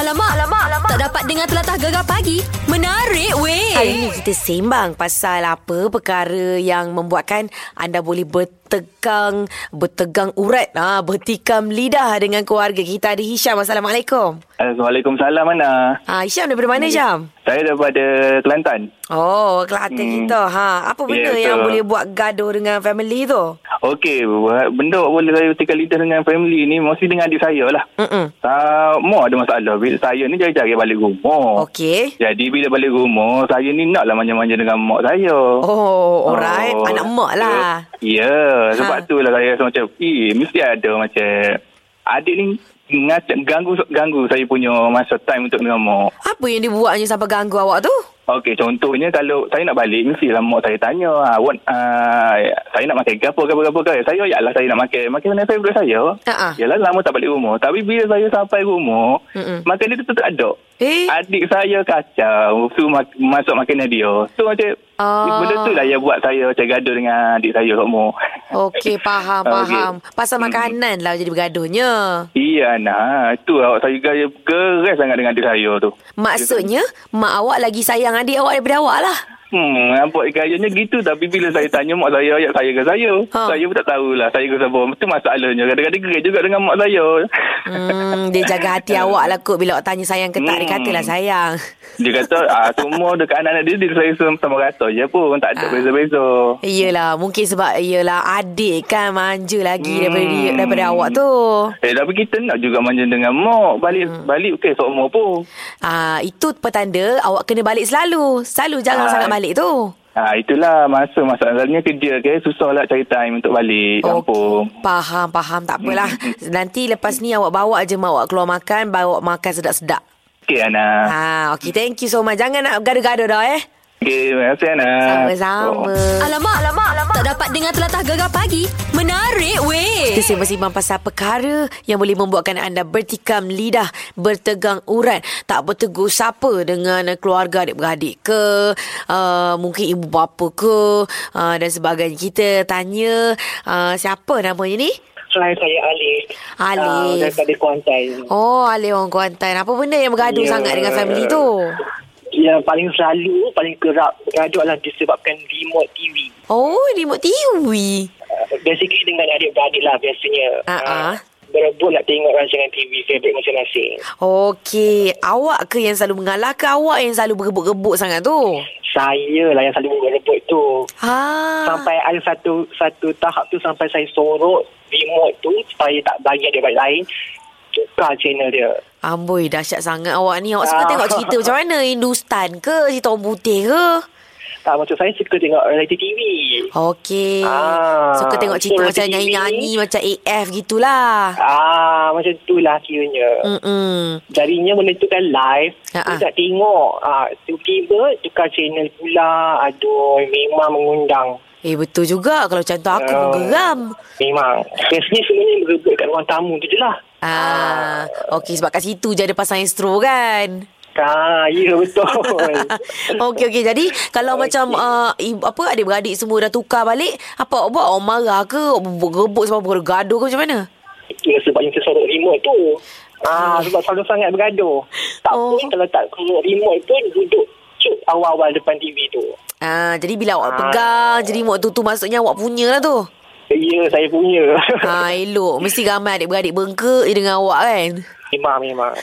Alamak, alamak, alamak. Tak dapat dengar telatah gegar pagi. Menarik weh. Hari ni kita sembang pasal apa perkara yang membuatkan anda boleh bertegang, bertegang urat, ha, bertikam lidah dengan keluarga. Kita ada Hisham. Assalamualaikum. Waalaikumsalam mana? Ha, Hisham daripada mana Hisham? Saya daripada Kelantan. Oh, Kelantan Hmm. kita. Ha, apa benda Ya, yang betul. boleh buat gaduh dengan family tu? Okey, benda boleh saya tikar lidah dengan family ni mesti dengan adik saya lah. Mm-mm. Tak, mau ada masalah. Bila saya ni jari-jari balik rumah. Okey. Jadi bila balik rumah, saya ni naklah manja-manja dengan mak saya. Oh, alright. Oh. Anak mak lah. Ya, sebab Ha. tu lah saya rasa macam, eh, mesti ada macam, adik ni ngacak, ganggu ganggu saya punya masa time untuk dengan mak. Apa yang dia buatnya sampai ganggu awak tu? Okey, contohnya kalau saya nak balik, mestilah mak saya tanya, ah, awak, uh, saya nak makan ke apa, ke apa, ke apa, ke. Saya, saya nak makan. Makan mana favourite saya. Ha-ha. Yalah, lama tak balik rumah. Tapi bila saya sampai rumah, Mm-mm. makan dia tu tak ada. Eh? Adik saya kacau, su mak- masuk makanan dia. So macam, Ah. benda tu lah yang buat saya macam gaduh dengan adik saya rumah. Okey, faham, Okey. faham. Pasal makanan lah jadi bergaduhnya. Iya, nah. Itu awak saya gaya geres sangat dengan adik saya tu. Maksudnya, mak awak lagi sayang adik awak daripada awak lah. Hmm, nampak gayanya gitu tapi bila saya tanya mak saya, ayat saya ke saya. Ha. Saya pun tak tahulah saya ke siapa. Itu masalahnya. Kadang-kadang gerai juga dengan mak saya. Hmm, dia jaga hati awak lah kot bila awak tanya sayang ke tak. Dia Hmm. katalah sayang. Dia kata, ah, semua dekat anak-anak dia, dia saya sama, rata je pun. Tak ada Ah. beza-beza. Iyalah, mungkin sebab iyalah adik kan manja lagi Hmm. daripada dia, daripada awak tu. Eh, tapi kita nak juga manja dengan mak. Balik, Hmm. balik okey, semua pun. Ah, itu petanda awak kena balik selalu. Selalu jangan Ah. sangat balik tu. Ah, itulah masa masalahnya kerja ke susah lah cari time untuk balik kampung. Okey, Faham, faham. Tak apalah. Hmm. Nanti lepas ni awak bawa je mak awak keluar makan, bawa makan sedap-sedap. Okey, Ana. Ha, okey, thank you so much. Jangan nak gaduh-gaduh dah eh. Okey, terima kasih, Ana. Sama-sama. Alamak, alamak, alamak. Tak dapat dengar telatah gegar pagi. Menarik weh. Kita sembang-sembang pasal perkara yang boleh membuatkan anda bertikam lidah, bertegang urat, tak bertegur sapa dengan keluarga adik-beradik ke, uh, mungkin ibu bapa ke uh, dan sebagainya. Kita tanya uh, siapa namanya ni? Hai, saya Alif. Alif. Uh, daripada Kuantan. Oh, Alif orang Kuantan. Apa benda yang bergaduh Ya. sangat dengan family tu? Yang paling selalu, paling kerap bergaduh adalah disebabkan remote TV. Oh, remote TV. Uh, basically dengan adik-beradik lah biasanya. Ah, ah. berebut nak tengok rancangan TV favourite masing-masing. Okey, awak ke yang selalu mengalah ke awak yang selalu berebut-rebut sangat tu? Saya lah yang selalu berebut tu. Ha. Sampai ada satu satu tahap tu sampai saya sorot remote tu supaya tak bagi adik-beradik lain tukar channel dia. Amboi, dahsyat sangat awak ni. Awak suka Ah. tengok cerita macam mana? Hindustan ke? Cerita orang putih ke? Tak, macam saya suka tengok reality TV. Okey. Ah, suka tengok cerita so macam nyanyi-nyanyi macam AF gitulah. Ah, macam tu lah kiranya. Mm-mm. Jadinya menentukan live Ha, uh ha. Tak tengok ah, Tiba-tiba Tukar channel pula Aduh Memang mengundang Eh, betul juga. Kalau macam tu aku pun Ah. geram. Memang Biasanya sebenarnya Berebut kat ruang tamu tu je lah Ah, okey sebab kat situ je ada pasang astro kan. Ah, ya betul okey okey. Jadi kalau okay. macam uh, ibu, apa adik-beradik semua dah tukar balik, apa awak buat? Awak marah ke? Rebut sebab apa? Gaduh ke macam mana? Itu sebab yang tersorot remote tu ah, Sebab selalu sangat bergaduh Tak Oh. pun kalau tak remote pun Duduk cuk awal-awal depan TV tu Ah, jadi bila awak Ah. pegang je remote tu tu maksudnya awak punya lah tu. Ya saya punya Ha, elok. Mesti ramai adik-beradik bengkak je dengan awak kan? Memang memang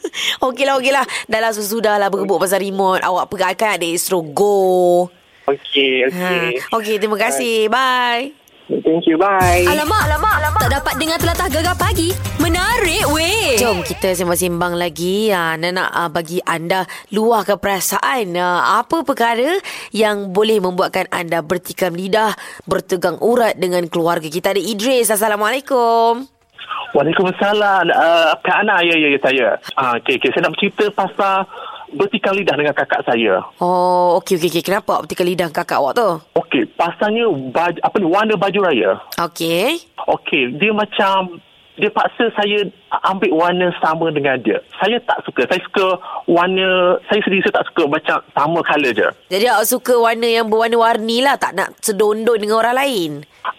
okeylah, okeylah. Dah lah sudah lah berebut pasal remote. Awak pegangkan adik istro go. Okey Ha. okey Okey, terima kasih. Bye. Thank you bye Alamak, alamak, alamak. Tak dapat dengar telatah gegar pagi. Menarik weh. Jom kita sembang-sembang lagi. Ha, Nana nak uh, bagi anda luahkan perasaan. Uh, apa perkara yang boleh membuatkan anda bertikam lidah, bertegang urat dengan keluarga kita. Ada Idris. Assalamualaikum. Waalaikumsalam. Uh, Kak Ana, ya, ya, ya, saya. Ah, okay, okay. Saya nak bercerita pasal bertikam lidah dengan kakak saya. Oh, okey, okey, okey. Kenapa bertikam lidah kakak awak tu? Okey, pasalnya baju, apa ni, warna baju raya. Okey. Okey, dia macam dia paksa saya ambil warna sama dengan dia. Saya tak suka. Saya suka warna, saya sendiri saya tak suka macam sama colour je. Jadi awak suka warna yang berwarna-warni lah. Tak nak sedondon dengan orang lain.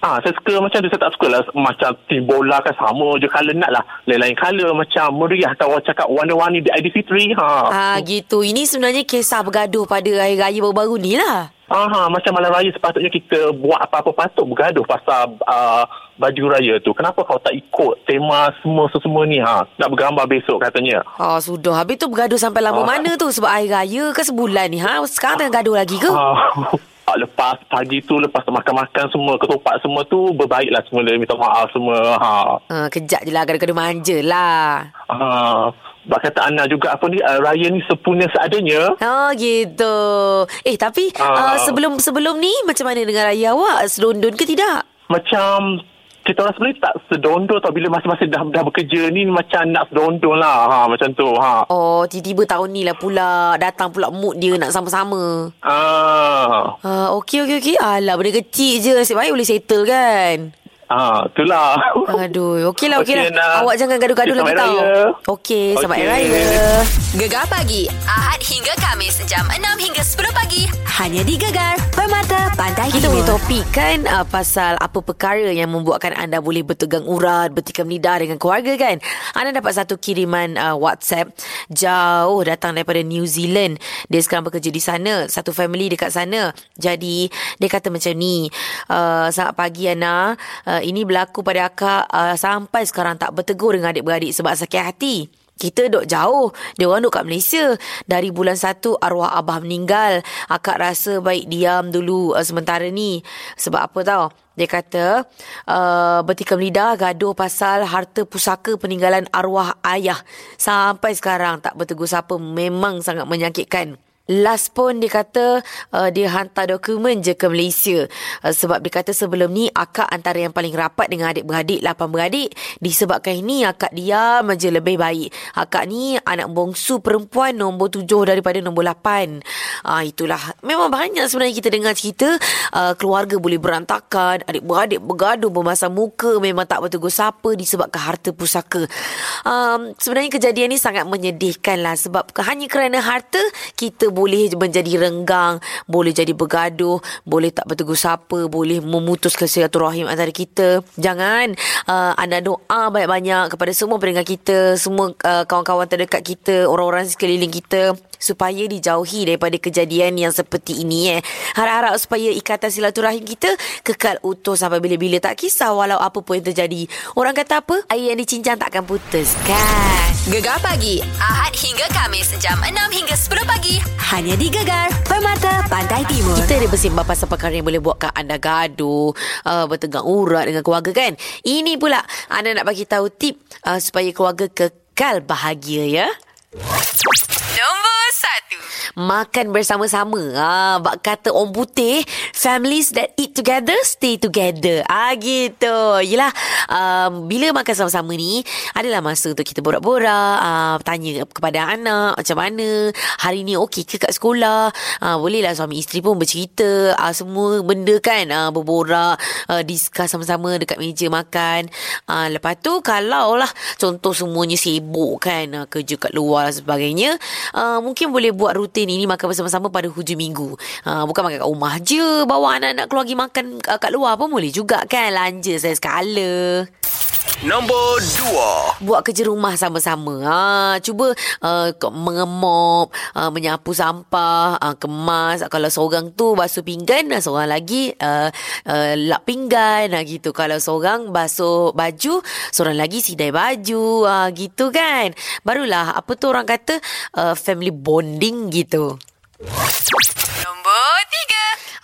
Ah, saya suka macam tu. Saya tak suka lah macam tim bola kan sama je colour nak lah. Lain-lain colour macam meriah. Atau orang cakap warna-warni di ID3. Ha. Ah gitu. Ini sebenarnya kisah bergaduh pada hari raya baru-baru ni lah. Aha, macam malam raya sepatutnya kita buat apa-apa patut bergaduh pasal uh, baju raya tu. Kenapa kau tak ikut tema semua-semua ni ha? Nak bergambar besok katanya. Ah sudah. Habis tu bergaduh sampai lama Ah. mana tu sebab hari raya ke sebulan ni ha? Sekarang tengah gaduh lagi ke? Ah, lepas pagi tu, lepas makan-makan semua, ketupat semua tu, berbaiklah semula. Minta maaf semua. Ha. Ah, kejap je lah gaduh-gaduh manja lah. Ah, bak kata Ana juga apa ni, uh, raya ni sepunya seadanya. Oh gitu. Eh tapi uh, Ah. sebelum sebelum ni macam mana dengan raya awak? Selondon ke tidak? Macam kita orang sebenarnya tak sedondon tau bila masing-masing dah, dah bekerja ni macam nak sedondon lah ha, macam tu ha. Oh, tiba-tiba tahun ni lah pula datang pula mood dia nak sama-sama. Ah, Ah, okey okey okey. Alah benda kecil je. Nasib baik boleh settle kan. Ah, itulah. Aduh, okey lah okey Okey, lah. Ana. Awak jangan gaduh-gaduh lagi tau. Okey, selamat Okey. raya. Gegar pagi Ahad hingga Kamis jam 6 hingga 10 pagi hanya di Gegar Permata Pantai Kita punya topik kan uh, pasal apa perkara yang membuatkan anda boleh bertegang urat, bertikam lidah dengan keluarga kan. Anda dapat satu kiriman uh, WhatsApp jauh datang daripada New Zealand. Dia sekarang bekerja di sana, satu family dekat sana. Jadi dia kata macam ni, uh, selamat pagi Ana, uh, ini berlaku pada akak uh, sampai sekarang tak bertegur dengan adik-beradik sebab sakit hati. Kita duk jauh. Dia orang duk kat Malaysia. Dari bulan satu arwah abah meninggal. Akak rasa baik diam dulu uh, sementara ni. Sebab apa tau? Dia kata uh, bertikam lidah gaduh pasal harta pusaka peninggalan arwah ayah. Sampai sekarang tak bertegur siapa. Memang sangat menyakitkan. Last pun dia kata uh, dia hantar dokumen je ke Malaysia. Uh, sebab dia kata sebelum ni akak antara yang paling rapat dengan adik-beradik, lapan beradik. Disebabkan ini akak diam je lebih baik. Akak ni anak bongsu perempuan nombor tujuh daripada nombor lapan. Uh, itulah. Memang banyak sebenarnya kita dengar cerita uh, keluarga boleh berantakan, adik-beradik bergaduh bermasam muka, memang tak bertegur siapa disebabkan harta pusaka. Um, sebenarnya kejadian ni sangat menyedihkan lah sebab hanya kerana harta kita boleh menjadi renggang, boleh jadi bergaduh, boleh tak bertegur siapa, boleh memutuskan silaturahim antara kita. Jangan uh, anda doa banyak-banyak kepada semua pendengar kita, semua uh, kawan-kawan terdekat kita, orang-orang sekeliling kita supaya dijauhi daripada kejadian yang seperti ini eh. Harap-harap supaya ikatan silaturahim kita kekal utuh sampai bila-bila tak kisah walau apa pun yang terjadi. Orang kata apa? Air yang dicincang takkan putus kan? Gegar pagi Ahad hingga Kamis jam 6 hingga 10 pagi hanya di Gegar Permata Pantai Timur. Kita ada bersimbah pasal perkara yang boleh buatkan anda gaduh, uh, bertegang urat dengan keluarga kan. Ini pula anda nak bagi tahu tip uh, supaya keluarga kekal bahagia ya. Nombor 1 Makan bersama-sama. Ah, bak kata orang putih, families that eat together stay together. Ah gitu. Yelah, um, bila makan sama-sama ni, adalah masa untuk kita borak-borak, uh, tanya kepada anak macam mana, hari ni okey ke kat sekolah. Uh, bolehlah suami isteri pun bercerita, uh, semua benda kan, uh, berborak, uh, discuss sama-sama dekat meja makan. Uh, lepas tu kalau lah contoh semuanya sibuk kan, uh, kerja kat luar dan sebagainya, uh, mungkin boleh buat rutin ini makan bersama-sama pada hujung minggu. Uh, bukan makan kat rumah je, bawa anak-anak keluar pergi makan uh, kat luar pun boleh juga kan, lanja saya skala. Nombor 2 Buat kerja rumah sama-sama. Ha, cuba uh, mengemop, uh, menyapu sampah, uh, kemas. Kalau seorang tu basuh pinggan, seorang lagi uh, uh, lap pinggan. Uh, gitu. Kalau seorang basuh baju, seorang lagi sidai baju. Uh, gitu kan. Barulah apa tu orang kata uh, family bonding gitu.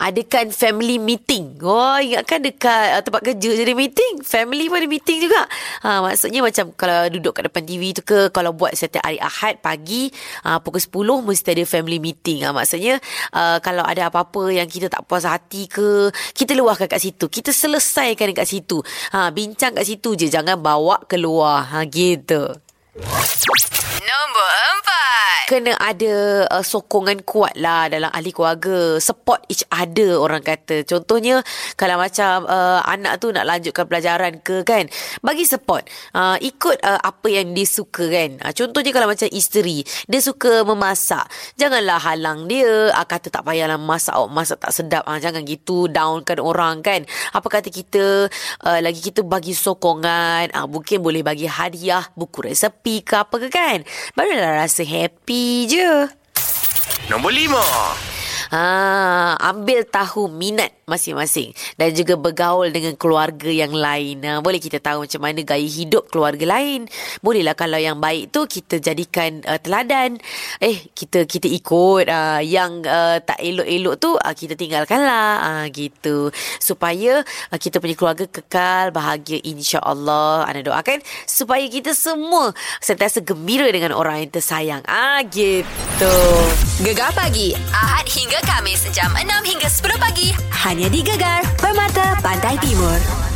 Nombor 3 Adakan family meeting. Oh, ingatkan dekat uh, tempat kerja jadi meeting. Family pun ada meeting juga. Ha, maksudnya macam kalau duduk kat depan TV tu ke, kalau buat setiap hari Ahad pagi, uh, pukul 10 mesti ada family meeting. Ha, maksudnya uh, kalau ada apa-apa yang kita tak puas hati ke, kita luahkan kat situ. Kita selesaikan kat situ. Ha, bincang kat situ je. Jangan bawa keluar. Ha, gitu. Nombor 4 kena ada uh, sokongan kuat lah dalam ahli keluarga. Support each other orang kata. Contohnya kalau macam uh, anak tu nak lanjutkan pelajaran ke kan. Bagi support. Uh, ikut uh, apa yang dia suka kan. Uh, contohnya kalau macam isteri. Dia suka memasak. Janganlah halang dia. Uh, kata tak payahlah masak. Oh, masak tak sedap. Uh, jangan gitu downkan orang kan. Apa kata kita uh, lagi kita bagi sokongan. Uh, mungkin boleh bagi hadiah buku resepi ke apa ke kan. Barulah rasa happy je. Nombor lima. Ha, ambil tahu minat masing-masing dan juga bergaul dengan keluarga yang lain. Ha, boleh kita tahu macam mana gaya hidup keluarga lain. Bolehlah kalau yang baik tu kita jadikan uh, teladan. Eh, kita kita ikut uh, yang uh, tak elok-elok tu uh, kita tinggalkanlah. Uh, gitu. Supaya uh, kita punya keluarga kekal bahagia insya-Allah. Ana doakan supaya kita semua sentiasa gembira dengan orang yang tersayang. Ah gitu. Gegar pagi Ahad hingga Kamis jam 6 hingga 10 pagi hanya di Gegar Permata Pantai Timur.